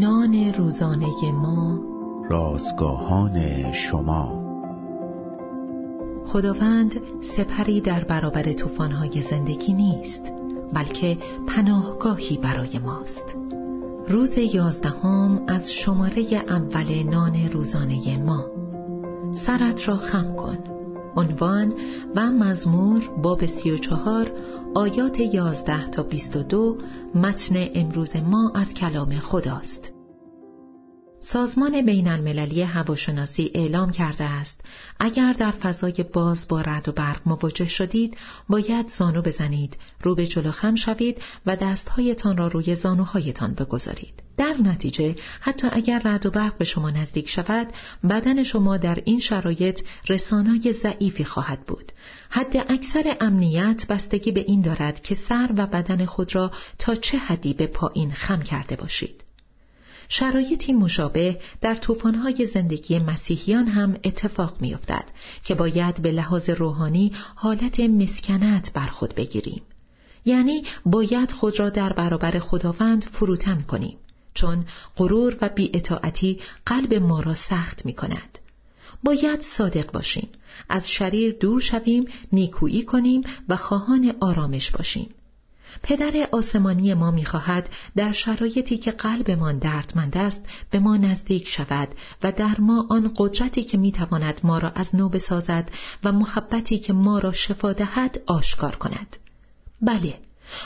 نان روزانه ما. رازگاهان شما. خداوند سپری در برابر طوفان‌های زندگی نیست بلکه پناهگاهی برای ماست. روز یازدهم از شماره اول نان روزانه ما. سرت را خم کن. عنوان و مزمور باب سی و چهار آیات یازده تا بیست و دو متن امروز ما از کلام خداست. سازمان بین المللی هواشناسی اعلام کرده است اگر در فضای باز با رد و برق مواجه شدید باید زانو بزنید رو به جلو خم شوید و دستهایتان را روی زانوهایتان بگذارید. در نتیجه حتی اگر رد و برق به شما نزدیک شود بدن شما در این شرایط رسانای ضعیفی خواهد بود. حد اکثر امنیت بستگی به این دارد که سر و بدن خود را تا چه حدی به پایین خم کرده باشید. شرایطی مشابه در طوفان‌های زندگی مسیحیان هم اتفاق می‌افتد که باید به لحاظ روحانی حالت مسکنت بر خود بگیریم یعنی باید خود را در برابر خداوند فروتن کنیم چون غرور و بیاطاعتی قلب ما را سخت می کند. باید صادق باشیم از شریر دور شویم نیکویی کنیم و خواهان آرامش باشیم پدر آسمانی ما می‌خواهد در شرایطی که قلبمان دردمند است به ما نزدیک شود و در ما آن قدرتی که می‌تواند ما را از نو بسازد و محبتی که ما را شفا دهد آشکار کند. بله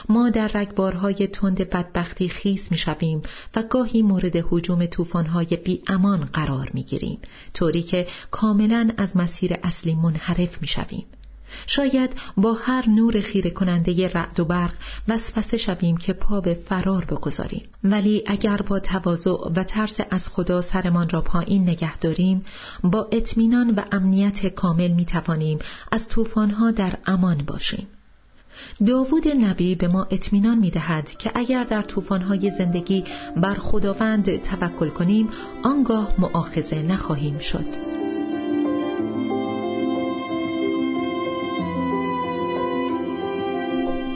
ما در رگبارهای تند بدبختی خیس می‌شویم و گاهی مورد حجوم طوفان‌های بی امان قرار می‌گیریم طوری که کاملا از مسیر اصلی منحرف می‌شویم. شاید با هر نور خیره کننده رعد و برق وسوسه شویم که پا به فرار بگذاریم. ولی اگر با تواضع و ترس از خدا سرمان را پایین نگه داریم با اطمینان و امنیت کامل می توانیم از طوفانها در امان باشیم. داوود نبی به ما اطمینان می دهد که اگر در طوفانهای زندگی بر خداوند توکل کنیم آنگاه معاخزه نخواهیم شد.